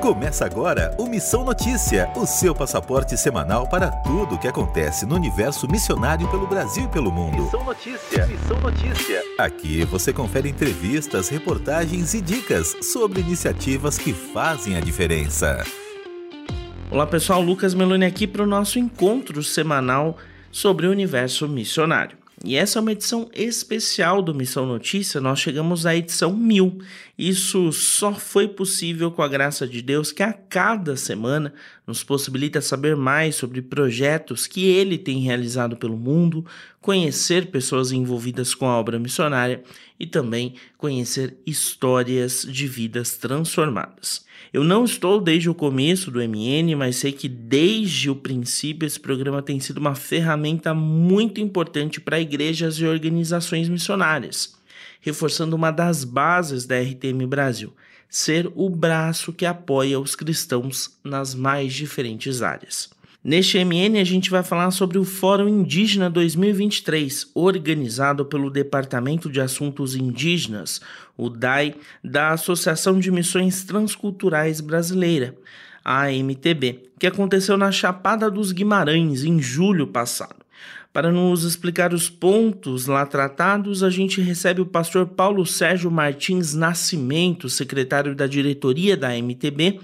Começa agora o Missão Notícia, o seu passaporte semanal para tudo o que acontece no universo missionário pelo Brasil e pelo mundo. Missão Notícia, Missão Notícia. Aqui você confere entrevistas, reportagens e dicas sobre iniciativas que fazem a diferença. Olá pessoal, Lucas Meloni aqui para o nosso encontro semanal sobre o universo missionário. E essa é uma edição especial do Missão Notícia, nós chegamos à edição 1000. Isso só foi possível com a graça de Deus, que a cada semana nos possibilita saber mais sobre projetos que ele tem realizado pelo mundo, conhecer pessoas envolvidas com a obra missionária e também conhecer histórias de vidas transformadas. Eu não estou desde o começo do MN, mas sei que desde o princípio esse programa tem sido uma ferramenta muito importante para igrejas e organizações missionárias, reforçando uma das bases da RTM Brasil: ser o braço que apoia os cristãos nas mais diferentes áreas. Neste MN, a gente vai falar sobre o Fórum Indígena 2023, organizado pelo Departamento de Assuntos Indígenas, o DAI, da Associação de Missões Transculturais Brasileira, a AMTB, que aconteceu na Chapada dos Guimarães em julho passado. Para nos explicar os pontos lá tratados, a gente recebe o pastor Paulo Sérgio Martins Nascimento, secretário da diretoria da AMTB,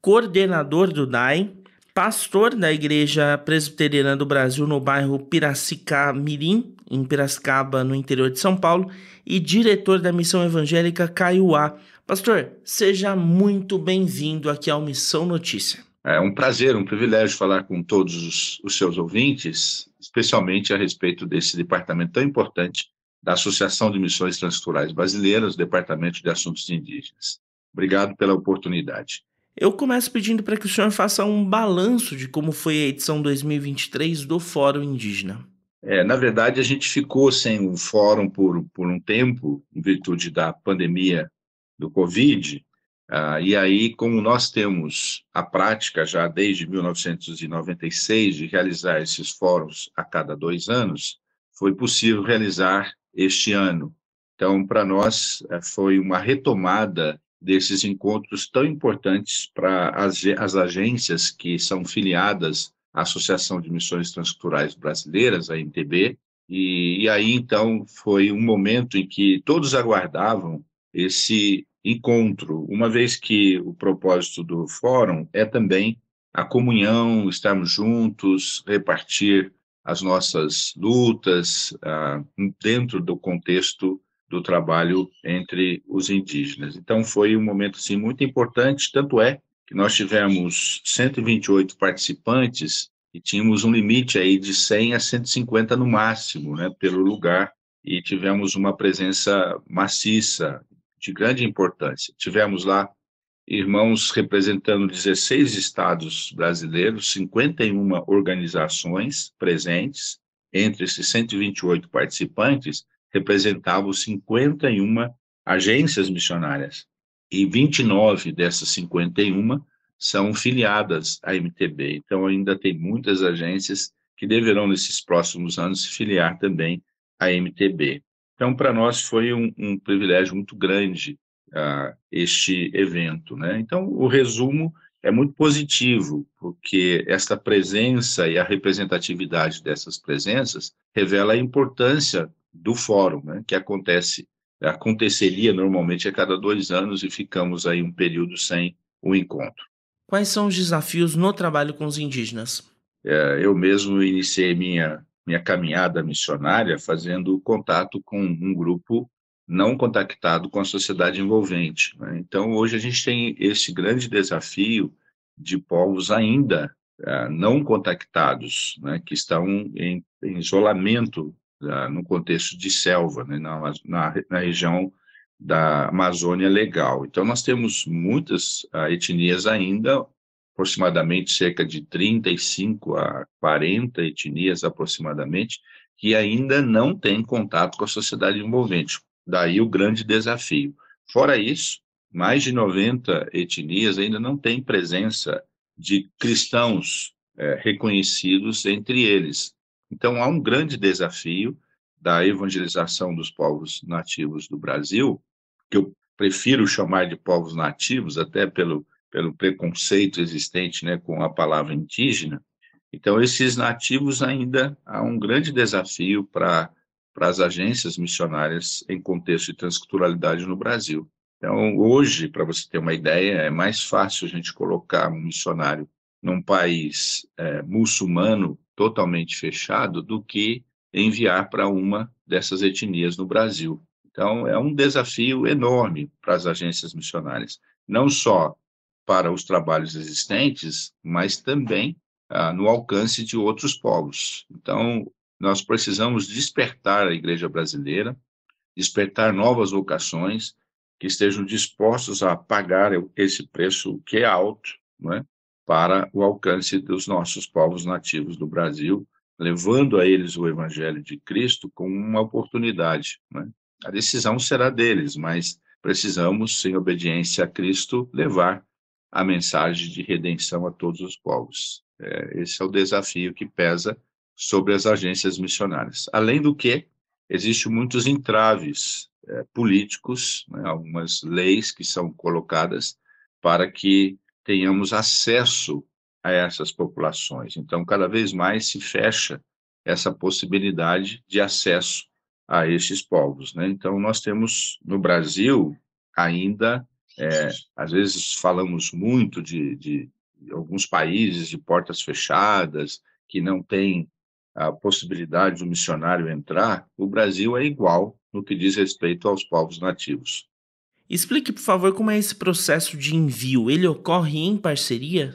coordenador do DAI, pastor da Igreja Presbiteriana do Brasil no bairro Piracicamirim, em Piracicaba, no interior de São Paulo, e diretor da Missão Evangélica Caiuá. Pastor, seja muito bem-vindo aqui ao Missão Notícia. É um prazer, um privilégio falar com todos os, os seus ouvintes, especialmente a respeito desse departamento tão importante da Associação de Missões Transculturais Brasileiras, Departamento de Assuntos Indígenas. Obrigado pela oportunidade. Eu começo pedindo para que o senhor faça um balanço de como foi a edição 2023 do Fórum Indígena. É, na verdade, a gente ficou sem o fórum por, por um tempo, em virtude da pandemia do Covid. Ah, e aí, como nós temos a prática já desde 1996 de realizar esses fóruns a cada dois anos, foi possível realizar este ano. Então, para nós, eh, foi uma retomada desses encontros tão importantes para as, as agências que são filiadas à Associação de Missões Transculturais Brasileiras, a MTB, e, e aí então foi um momento em que todos aguardavam esse encontro, uma vez que o propósito do fórum é também a comunhão, estarmos juntos, repartir as nossas lutas uh, dentro do contexto do trabalho entre os indígenas. Então foi um momento assim muito importante, tanto é que nós tivemos 128 participantes e tínhamos um limite aí de 100 a 150 no máximo, né, pelo lugar, e tivemos uma presença maciça de grande importância. Tivemos lá irmãos representando 16 estados brasileiros, 51 organizações presentes, entre esses 128 participantes, representavam 51 agências missionárias e 29 dessas 51 são filiadas à MTB. Então, ainda tem muitas agências que deverão, nesses próximos anos, se filiar também à MTB. Então, para nós foi um, um, privilégio muito grande uh, este evento. Né? Então, o resumo é muito positivo, porque esta presença e a representatividade dessas presenças revela a importância do fórum, né, que acontece, aconteceria normalmente a cada dois anos e ficamos aí um período sem o encontro. Quais são os desafios no trabalho com os indígenas? É, eu mesmo iniciei minha, minha caminhada missionária fazendo contato com um grupo não contactado com a sociedade envolvente. Né? Então, hoje a gente tem esse grande desafio de povos ainda é, não contactados, né, que estão em, em isolamento no contexto de selva, né, na, na, na, região da Amazônia legal. Então, nós temos muitas uh, etnias ainda, aproximadamente cerca de 35 a 40 etnias aproximadamente, que ainda não têm contato com a sociedade envolvente. Daí o grande desafio. Fora isso, mais de 90 etnias ainda não têm presença de cristãos é, reconhecidos entre eles. Então, há um grande desafio da evangelização dos povos nativos do Brasil, que eu prefiro chamar de povos nativos, até pelo, pelo preconceito existente né, com a palavra indígena. Então, esses nativos ainda há um grande desafio para as agências missionárias em contexto de transculturalidade no Brasil. Então, hoje, para você ter uma ideia, é mais fácil a gente colocar um missionário num país é, muçulmano totalmente fechado do que enviar para uma dessas etnias no Brasil. Então, é um desafio enorme para as agências missionárias, não só para os trabalhos existentes, mas também ah, no alcance de outros povos. Então, nós precisamos despertar a igreja brasileira, despertar novas vocações que estejam dispostos a pagar esse preço que é alto, é, para o alcance dos nossos povos nativos do Brasil, levando a eles o Evangelho de Cristo como uma oportunidade. É? A decisão será deles, mas precisamos, em obediência a Cristo, levar a mensagem de redenção a todos os povos. É, esse é o desafio que pesa sobre as agências missionárias. Além do que, existem muitos entraves é, políticos, né, algumas leis que são colocadas para que tenhamos acesso a essas populações. Então, cada vez mais se fecha essa possibilidade de acesso a estes povos. Né? Então, nós temos no Brasil ainda, é, às vezes falamos muito de, de, alguns países de portas fechadas, que não tem a possibilidade do missionário entrar, o Brasil é igual no que diz respeito aos povos nativos. Explique, por favor, como é esse processo de envio. Ele ocorre em parceria?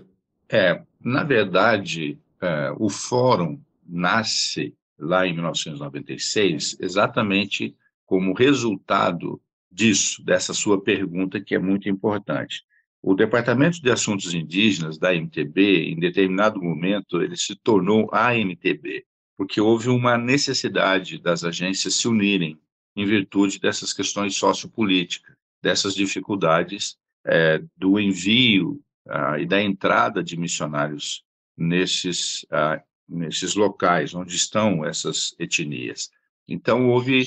É, na verdade, é, o fórum nasce lá em 1996, exatamente como resultado disso, dessa sua pergunta, que é muito importante. O Departamento de Assuntos Indígenas da MTB, em determinado momento, ele se tornou a MTB, porque houve uma necessidade das agências se unirem em virtude dessas questões sociopolíticas, dessas dificuldades é, do envio ah, e da entrada de missionários nesses ah, nesses locais onde estão essas etnias. Então, houve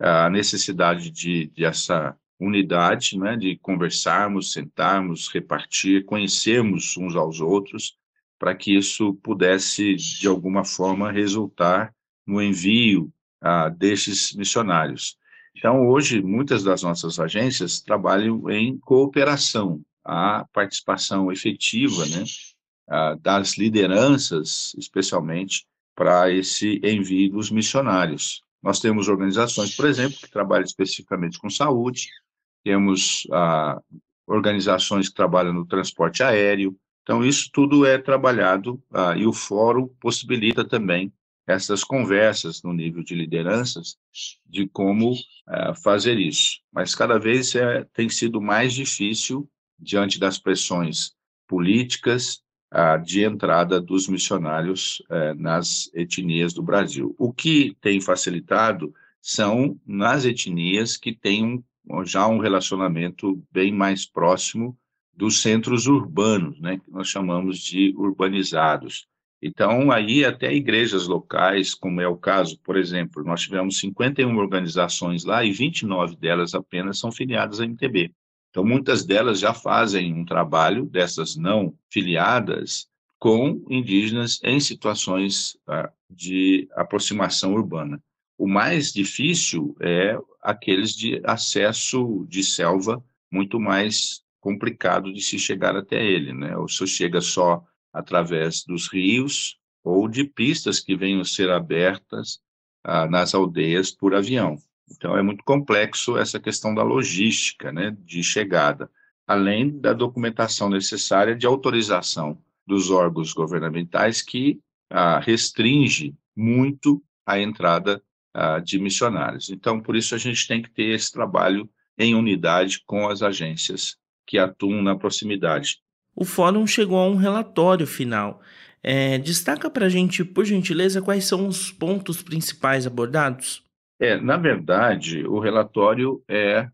a necessidade de, de essa unidade, né, de conversarmos, sentarmos, repartir, conhecermos uns aos outros, para que isso pudesse, de alguma forma, resultar no envio ah, destes missionários. Então, hoje, muitas das nossas agências trabalham em cooperação, a participação efetiva, né, das lideranças, especialmente para esse envio dos missionários. Nós temos organizações, por exemplo, que trabalham especificamente com saúde, temos ah, organizações que trabalham no transporte aéreo. Então, isso tudo é trabalhado ah, e o fórum possibilita também essas conversas no nível de lideranças de como ah, fazer isso. Mas cada vez é, tem sido mais difícil diante das pressões políticas de entrada dos missionários eh, nas etnias do Brasil. O que tem facilitado são nas etnias que têm já um relacionamento bem mais próximo dos centros urbanos, né, que nós chamamos de urbanizados. Então, aí até igrejas locais, como é o caso, por exemplo, nós tivemos 51 organizações lá e 29 delas apenas são filiadas à MTB. Então, muitas delas já fazem um trabalho, dessas não filiadas, com indígenas em situações ah, de aproximação urbana. O mais difícil é aqueles de acesso de selva, muito mais complicado de se chegar até ele, né? Ou se chega só através dos rios ou de pistas que venham a ser abertas ah, nas aldeias por avião. Então, é muito complexo essa questão da logística né, de chegada, além da documentação necessária de autorização dos órgãos governamentais que ah, restringe muito a entrada ah, de missionários. Então, por isso, a gente tem que ter esse trabalho em unidade com as agências que atuam na proximidade. O fórum chegou a um relatório final. É, destaca para a gente, por gentileza, quais são os pontos principais abordados? É, na verdade, o relatório é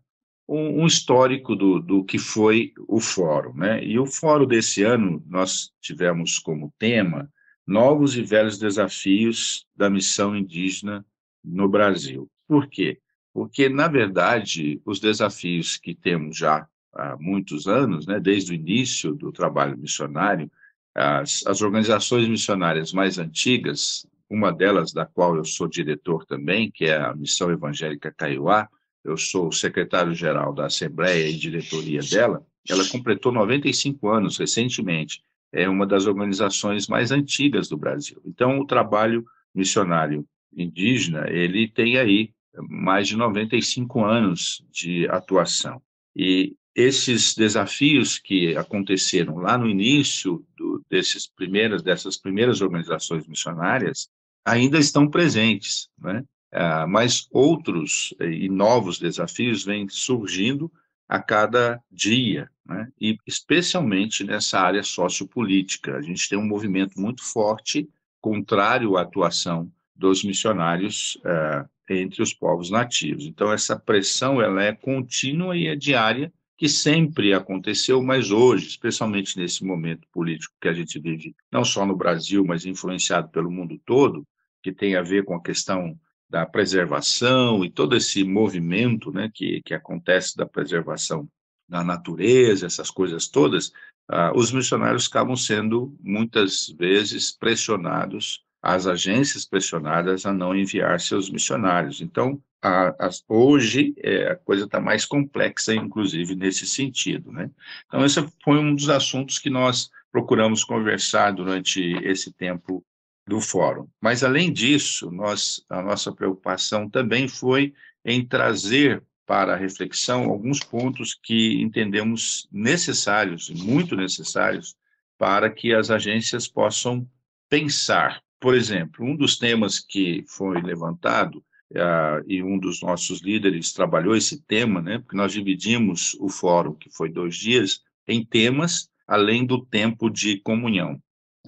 um, um histórico do, do que foi o fórum, né? E o fórum desse ano nós tivemos como tema novos e velhos desafios da missão indígena no Brasil. Por quê? Porque, na verdade, os desafios que temos já há muitos anos, né, desde o início do trabalho missionário, as, as organizações missionárias mais antigas, uma delas da qual eu sou diretor também, que é a Missão Evangélica Caiuá, eu sou secretário-geral da Assembleia e diretoria dela, ela completou 95 anos recentemente, é uma das organizações mais antigas do Brasil. Então, o trabalho missionário indígena, ele tem aí mais de 95 anos de atuação. E esses desafios que aconteceram lá no início do, desses primeiras, dessas primeiras organizações missionárias ainda estão presentes, né? Ah, mas outros e novos desafios vêm surgindo a cada dia, né? e especialmente nessa área sociopolítica. A gente tem um movimento muito forte contrário à atuação dos missionários eh, entre os povos nativos. Então, essa pressão ela é contínua e é diária, que sempre aconteceu, mas hoje, especialmente nesse momento político que a gente vive, não só no Brasil, mas influenciado pelo mundo todo, que tem a ver com a questão da preservação e todo esse movimento né, que, que acontece da preservação da natureza, essas coisas todas, ah, os missionários acabam sendo muitas vezes pressionados, as agências pressionadas a não enviar seus missionários. Então, a, a, hoje é, a coisa está mais complexa, inclusive nesse sentido. Né? Então, esse foi um dos assuntos que nós procuramos conversar durante esse tempo do fórum. Mas, além disso, nós, a nossa preocupação também foi em trazer para a reflexão alguns pontos que entendemos necessários, muito necessários, para que as agências possam pensar. Por exemplo, um dos temas que foi levantado, uh, e um dos nossos líderes trabalhou esse tema, né, porque nós dividimos o fórum, que foi dois dias, em temas, além do tempo de comunhão.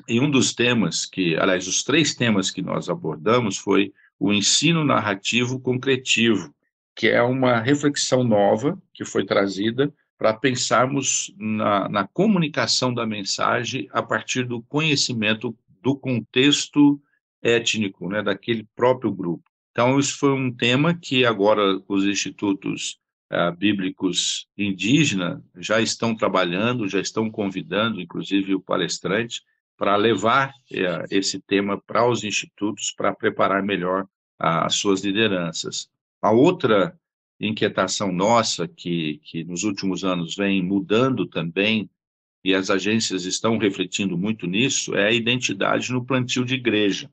E um dos temas que, aliás, os três temas que nós abordamos foi o ensino narrativo concretivo, que é uma reflexão nova que foi trazida para pensarmos na, na, comunicação da mensagem a partir do conhecimento do contexto étnico, né, daquele próprio grupo. Então, isso foi um tema que agora os institutos uh, bíblicos indígenas já estão trabalhando, já estão convidando, inclusive o palestrante, para levar uh, esse tema para os institutos, para preparar melhor as suas lideranças. A outra inquietação nossa, que, que nos últimos anos vem mudando também, e as agências estão refletindo muito nisso, é a identidade no plantio de igreja,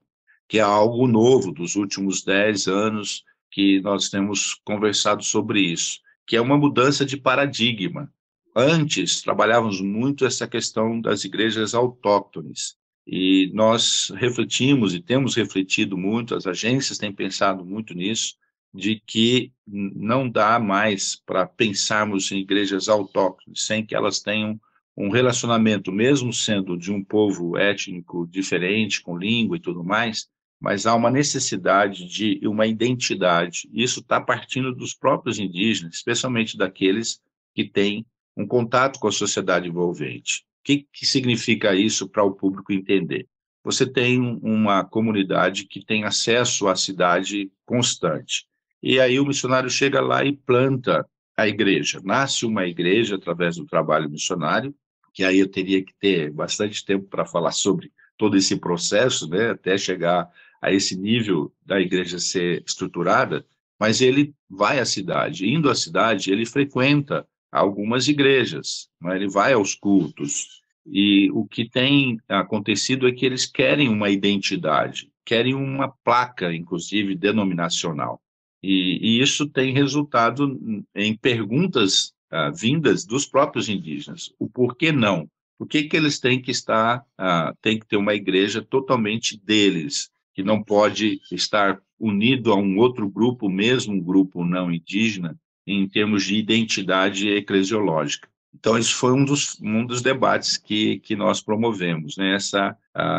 que é algo novo dos últimos dez anos que nós temos conversado sobre isso, que é uma mudança de paradigma. Antes, trabalhávamos muito essa questão das igrejas autóctones, e nós refletimos e temos refletido muito, as agências têm pensado muito nisso, de que não dá mais para pensarmos em igrejas autóctones sem que elas tenham um relacionamento, mesmo sendo de um povo étnico diferente, com língua e tudo mais, mas há uma necessidade de uma identidade. Isso está partindo dos próprios indígenas, especialmente daqueles que têm um contato com a sociedade envolvente. O que, que significa isso para o público entender? Você tem uma comunidade que tem acesso à cidade constante. E aí o missionário chega lá e planta a igreja. Nasce uma igreja através do trabalho missionário, que aí eu teria que ter bastante tempo para falar sobre todo esse processo, né, até chegar a esse nível da igreja ser estruturada, mas ele vai à cidade. Indo à cidade, ele frequenta algumas igrejas, né, ele vai aos cultos. E o que tem acontecido é que eles querem uma identidade, querem uma placa, inclusive denominacional. E, e isso tem resultado em perguntas ah, vindas dos próprios indígenas. O porquê não? Por que, que eles têm que estar, ah, têm que ter uma igreja totalmente deles, que não pode estar unido a um outro grupo, mesmo um grupo não indígena, em termos de identidade eclesiológica? Então, isso foi um dos, um dos debates que, que nós promovemos, né? essa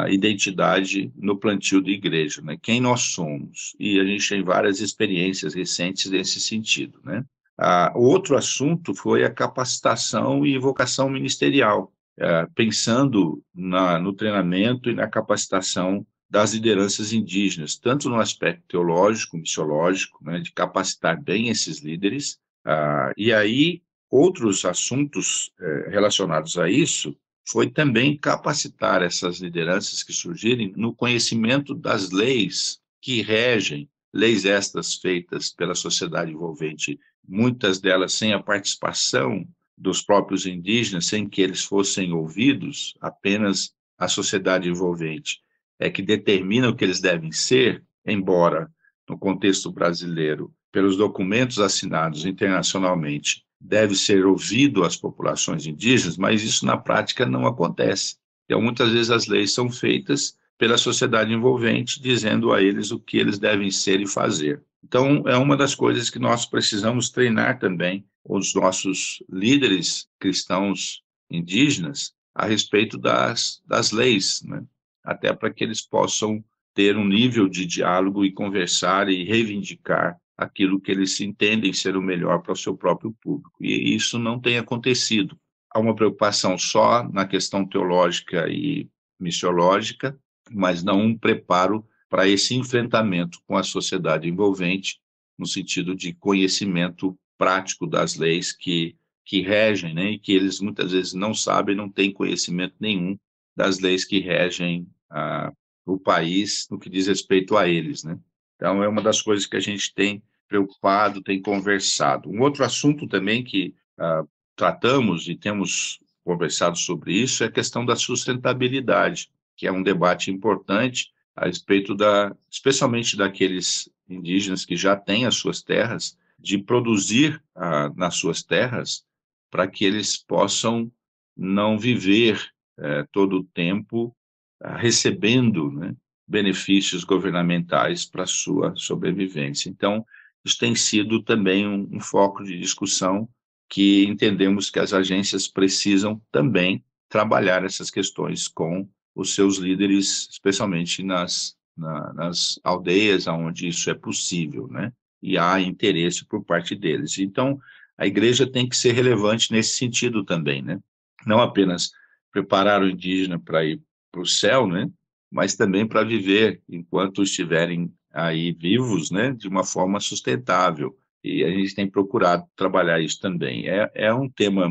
identidade no plantio da igreja, né? quem nós somos. E a gente tem várias experiências recentes nesse sentido. Né? Ah, outro assunto foi a capacitação e vocação ministerial, é, pensando na, no treinamento e na capacitação das lideranças indígenas, tanto no aspecto teológico, missiológico, né, de capacitar bem esses líderes, ah, e aí outros assuntos eh, relacionados a isso foi também capacitar essas lideranças que surgirem no conhecimento das leis que regem, leis estas feitas pela sociedade envolvente, muitas delas sem a participação dos próprios indígenas, sem que eles fossem ouvidos, apenas a sociedade envolvente é que determina o que eles devem ser, embora no contexto brasileiro, pelos documentos assinados internacionalmente, deve ser ouvido às populações indígenas, mas isso na prática não acontece. Então, muitas vezes as leis são feitas pela sociedade envolvente, dizendo a eles o que eles devem ser e fazer. Então, é uma das coisas que nós precisamos treinar também os nossos líderes cristãos indígenas a respeito das, das leis, né? Até para que eles possam ter um nível de diálogo e conversar e reivindicar aquilo que eles entendem ser o melhor para o seu próprio público. E isso não tem acontecido. Há uma preocupação só na questão teológica e missiológica, mas não um preparo para esse enfrentamento com a sociedade envolvente, no sentido de conhecimento prático das leis que, que regem, né, e que eles muitas vezes não sabem, não têm conhecimento nenhum das leis que regem ah, o país no que diz respeito a eles. Né? Então, é uma das coisas que a gente tem preocupado, tem conversado. Um outro assunto também que ah, tratamos e temos conversado sobre isso é a questão da sustentabilidade, que é um debate importante a respeito da, especialmente daqueles indígenas que já têm as suas terras, de produzir ah, nas suas terras para que eles possam não viver eh, todo o tempo recebendo né, benefícios governamentais para sua sobrevivência. Então, isso tem sido também um, um foco de discussão que entendemos que as agências precisam também trabalhar essas questões com os seus líderes, especialmente nas, na, nas aldeias onde isso é possível, né? E há interesse por parte deles. Então, a igreja tem que ser relevante nesse sentido também, né? Não apenas preparar o indígena para ir para o céu, né? Mas também para viver enquanto estiverem aí vivos, né? De uma forma sustentável. E a gente tem procurado trabalhar isso também. É, é um tema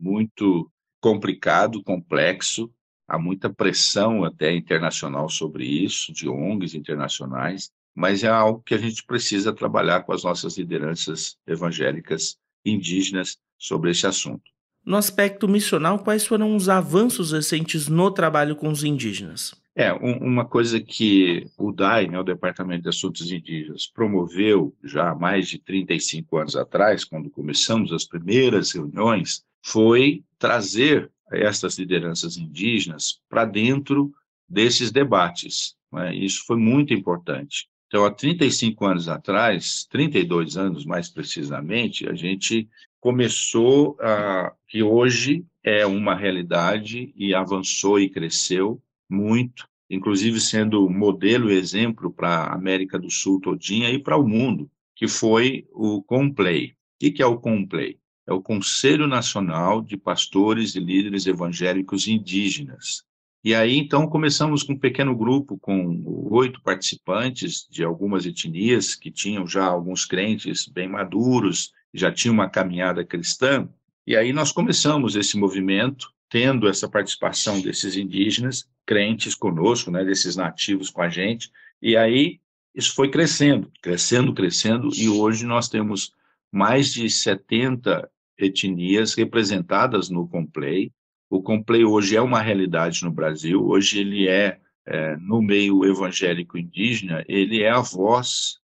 muito complicado, complexo, há muita pressão até internacional sobre isso, de ONGs internacionais, mas é algo que a gente precisa trabalhar com as nossas lideranças evangélicas indígenas sobre esse assunto. No aspecto missional, quais foram os avanços recentes no trabalho com os indígenas? É, um, uma coisa que o DAI, né, o Departamento de Assuntos Indígenas, promoveu já há mais de 35 anos atrás, quando começamos as primeiras reuniões, foi trazer essas lideranças indígenas para dentro desses debates. Né? Isso foi muito importante. Então, há 35 anos atrás, 32 anos mais precisamente, a gente começou a que hoje é uma realidade e avançou e cresceu muito, inclusive sendo modelo e exemplo para a América do Sul todinha e para o mundo, que foi o Complay. O que é o Complay? É o Conselho Nacional de Pastores e Líderes Evangélicos Indígenas. E aí, então, começamos com um pequeno grupo, com oito participantes de algumas etnias que tinham já alguns crentes bem maduros, já tinham uma caminhada cristã. E aí nós começamos esse movimento, tendo essa participação desses indígenas, crentes conosco, né, desses nativos com a gente. E aí isso foi crescendo, crescendo, crescendo, e hoje nós temos mais de 70 etnias representadas no Complay, o Complay hoje é uma realidade no Brasil, hoje ele é, é no meio evangélico indígena, ele é a voz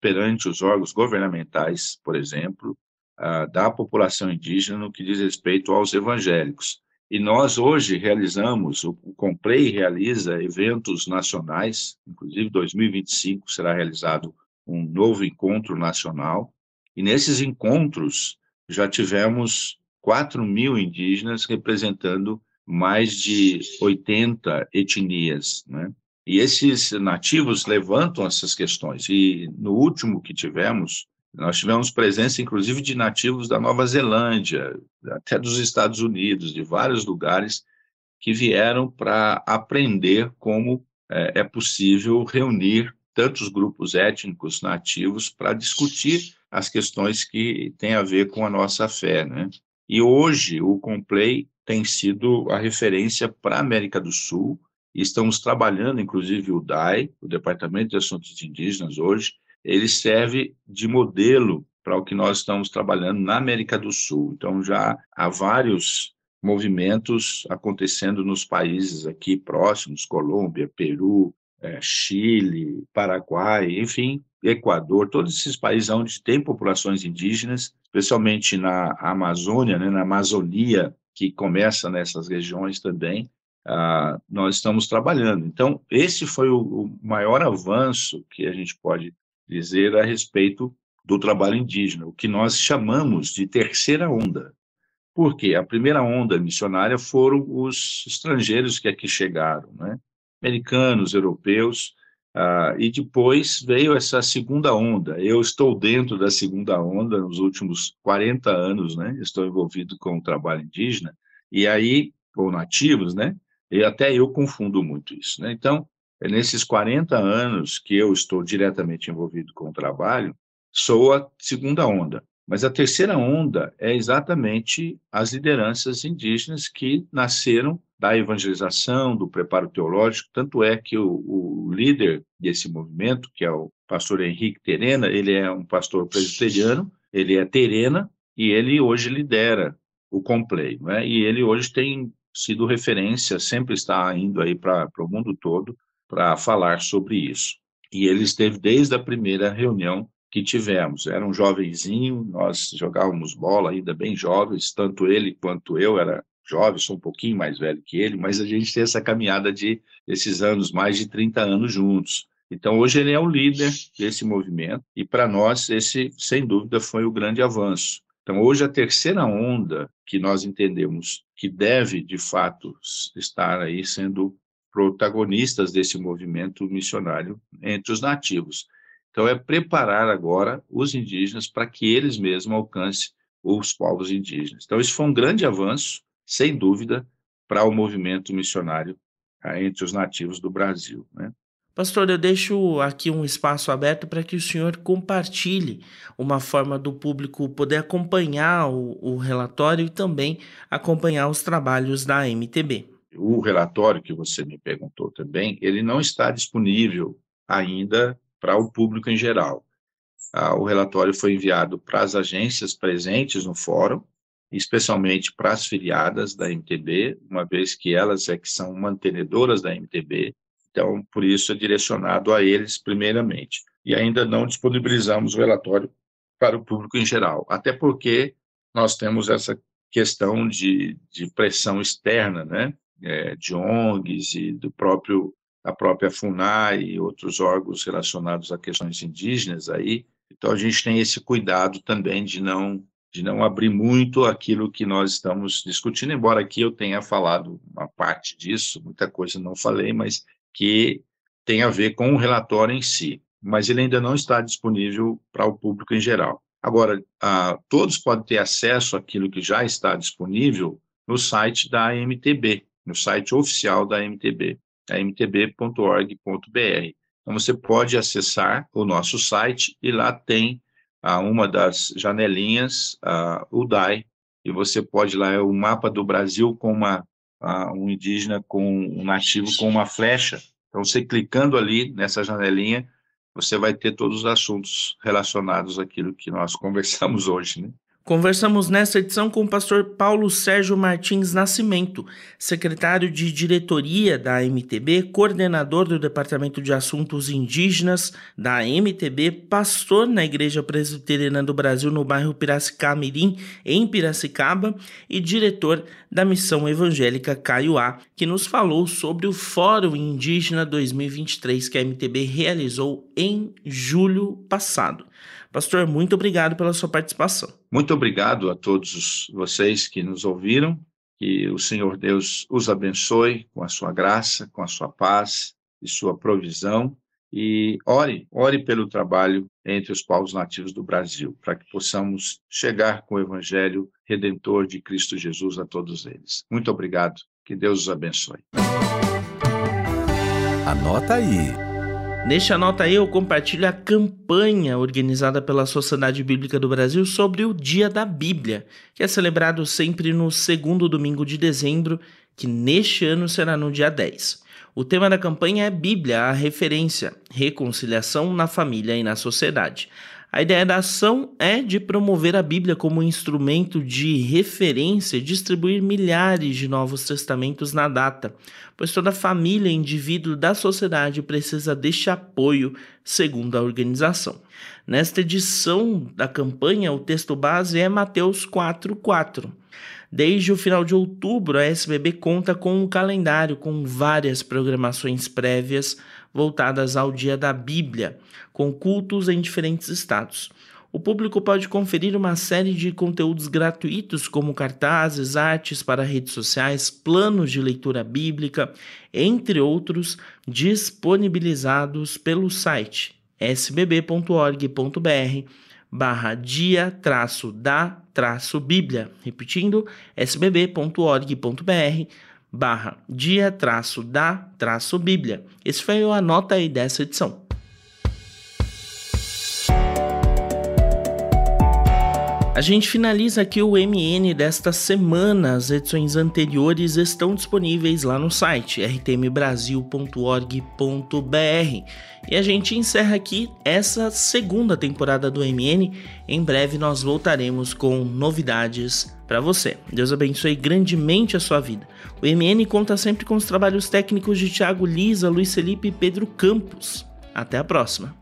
perante os órgãos governamentais, por exemplo, é, da população indígena no que diz respeito aos evangélicos. E nós hoje realizamos, o, Complay realiza eventos nacionais, inclusive 2025 será realizado um novo encontro nacional, e nesses encontros já tivemos 4 mil indígenas representando mais de 80 etnias, né? E esses nativos levantam essas questões. E no último que tivemos, nós tivemos presença, inclusive, de nativos da Nova Zelândia, até dos Estados Unidos, de vários lugares, que vieram para aprender como é, é possível reunir tantos grupos étnicos nativos para discutir as questões que têm a ver com a nossa fé, né? E hoje o Complay tem sido a referência para a América do Sul, e estamos trabalhando, inclusive o DAI, o Departamento de Assuntos Indígenas hoje, ele serve de modelo para o que nós estamos trabalhando na América do Sul. Então já há vários movimentos acontecendo nos países aqui próximos, Colômbia, Peru, é, Chile, Paraguai, enfim, Equador, todos esses países onde tem populações indígenas, especialmente na Amazônia, né, na Amazonia, que começa nessas regiões também, ah, nós estamos trabalhando. Então, esse foi o, o maior avanço que a gente pode dizer a respeito do trabalho indígena, o que nós chamamos de terceira onda. Porque a primeira onda missionária foram os estrangeiros que aqui chegaram, né? americanos, europeus, ah, e depois veio essa segunda onda. Eu estou dentro da segunda onda nos últimos 40 anos, né? Estou envolvido com o trabalho indígena, e aí, ou nativos, né? E até eu confundo muito isso, né? Então, é nesses 40 anos que eu estou diretamente envolvido com o trabalho, sou a segunda onda. Mas a terceira onda é exatamente as lideranças indígenas que nasceram da evangelização, do preparo teológico. Tanto é que o, o líder desse movimento, que é o pastor Henrique Terena, ele é um pastor presbiteriano, ele é terena e ele hoje lidera o Complay. Né? E ele hoje tem sido referência, sempre está indo aí para o mundo todo para falar sobre isso. E ele esteve desde a primeira reunião que tivemos. Era um jovenzinho, nós jogávamos bola ainda bem jovens, tanto ele quanto eu era jovem, sou um pouquinho mais velho que ele, mas a gente tem essa caminhada de esses anos, mais de 30 anos juntos. Então hoje ele é o líder desse movimento e para nós esse, sem dúvida, foi o grande avanço. Então hoje a terceira onda que nós entendemos que deve de fato estar aí sendo protagonistas desse movimento missionário entre os nativos então, é preparar agora os indígenas para que eles mesmos alcancem os povos indígenas. Então, isso foi um grande avanço, sem dúvida, para o movimento missionário ah, entre os nativos do Brasil. Né? Pastor, eu deixo aqui um espaço aberto para que o senhor compartilhe uma forma do público poder acompanhar o, o, relatório e também acompanhar os trabalhos da MTB. O relatório que você me perguntou também, ele não está disponível ainda para o público em geral. Ah, o relatório foi enviado para as agências presentes no fórum, especialmente para as filiadas da MTB, uma vez que elas é que são mantenedoras da MTB, então, por isso é direcionado a eles primeiramente. E ainda não disponibilizamos o relatório para o público em geral, até porque nós temos essa questão de, de pressão externa, né, é, de ONGs e do próprio a própria FUNAI e outros órgãos relacionados a questões indígenas aí. Então a gente tem esse cuidado também de não de não abrir muito aquilo que nós estamos discutindo, embora aqui eu tenha falado uma parte disso, muita coisa não falei, mas que tem a ver com o relatório em si, mas ele ainda não está disponível para o público em geral. Agora, ah, todos podem ter acesso àquilo que já está disponível no site da MTB, no site oficial da MTB mtb.org.br. Então você pode acessar o nosso site e lá tem ah, uma das janelinhas, ah, o DAI, e você pode lá, é o mapa do Brasil com uma, um indígena, com um nativo com uma flecha. Então você clicando ali nessa janelinha, você vai ter todos os assuntos relacionados àquilo que nós conversamos hoje, né? Conversamos nesta edição com o pastor Paulo Sérgio Martins Nascimento, secretário de diretoria da MTB, coordenador do Departamento de Assuntos Indígenas da MTB, pastor na Igreja Presbiteriana do Brasil no bairro Piracicamirim, em Piracicaba, e diretor da Missão Evangélica Caiuá, que nos falou sobre o Fórum Indígena 2023 que a MTB realizou em julho passado. Pastor, muito obrigado pela sua participação. Muito obrigado a todos vocês que nos ouviram. Que o Senhor Deus os abençoe com a sua graça, com a sua paz e sua provisão. E ore, ore pelo trabalho entre os povos nativos do Brasil, para que possamos chegar com o Evangelho redentor de Cristo Jesus a todos eles. Muito obrigado. Que Deus os abençoe. Anota aí. Neste Anota Eu compartilho a campanha organizada pela Sociedade Bíblica do Brasil sobre o Dia da Bíblia, que é celebrado sempre no segundo domingo de dezembro, que neste ano será no dia 10. O tema da campanha é Bíblia, a referência, reconciliação na família e na sociedade. A ideia da ação é de promover a Bíblia como instrumento de referência e distribuir milhares de novos testamentos na data, pois toda família e indivíduo da sociedade precisa deste apoio, segundo a organização. Nesta edição da campanha, o texto base é Mateus 4:4. Desde o final de outubro, a SBB conta com um calendário com várias programações prévias voltadas ao Dia da Bíblia, com cultos em diferentes estados. O público pode conferir uma série de conteúdos gratuitos, como cartazes, artes para redes sociais, planos de leitura bíblica, entre outros, disponibilizados pelo site sbb.org.br barra dia traço da traço bíblia. Repetindo, sbb.org.br barra dia traço da traço bíblia. Esse foi o anota aí dessa edição. A gente finaliza aqui o MN desta semana. As edições anteriores estão disponíveis lá no site rtmbrasil.org.br. E a gente encerra aqui essa segunda temporada do MN. Em breve nós voltaremos com novidades para você. Deus abençoe grandemente a sua vida. O MN conta sempre com os trabalhos técnicos de Thiago Lisa, Luiz Felipe e Pedro Campos. Até a próxima.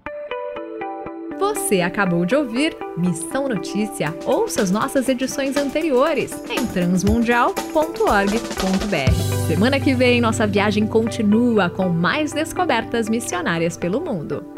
Você acabou de ouvir Missão Notícia. Ouça as nossas edições anteriores em transmundial.org.br. Semana que vem, nossa viagem continua com mais descobertas missionárias pelo mundo.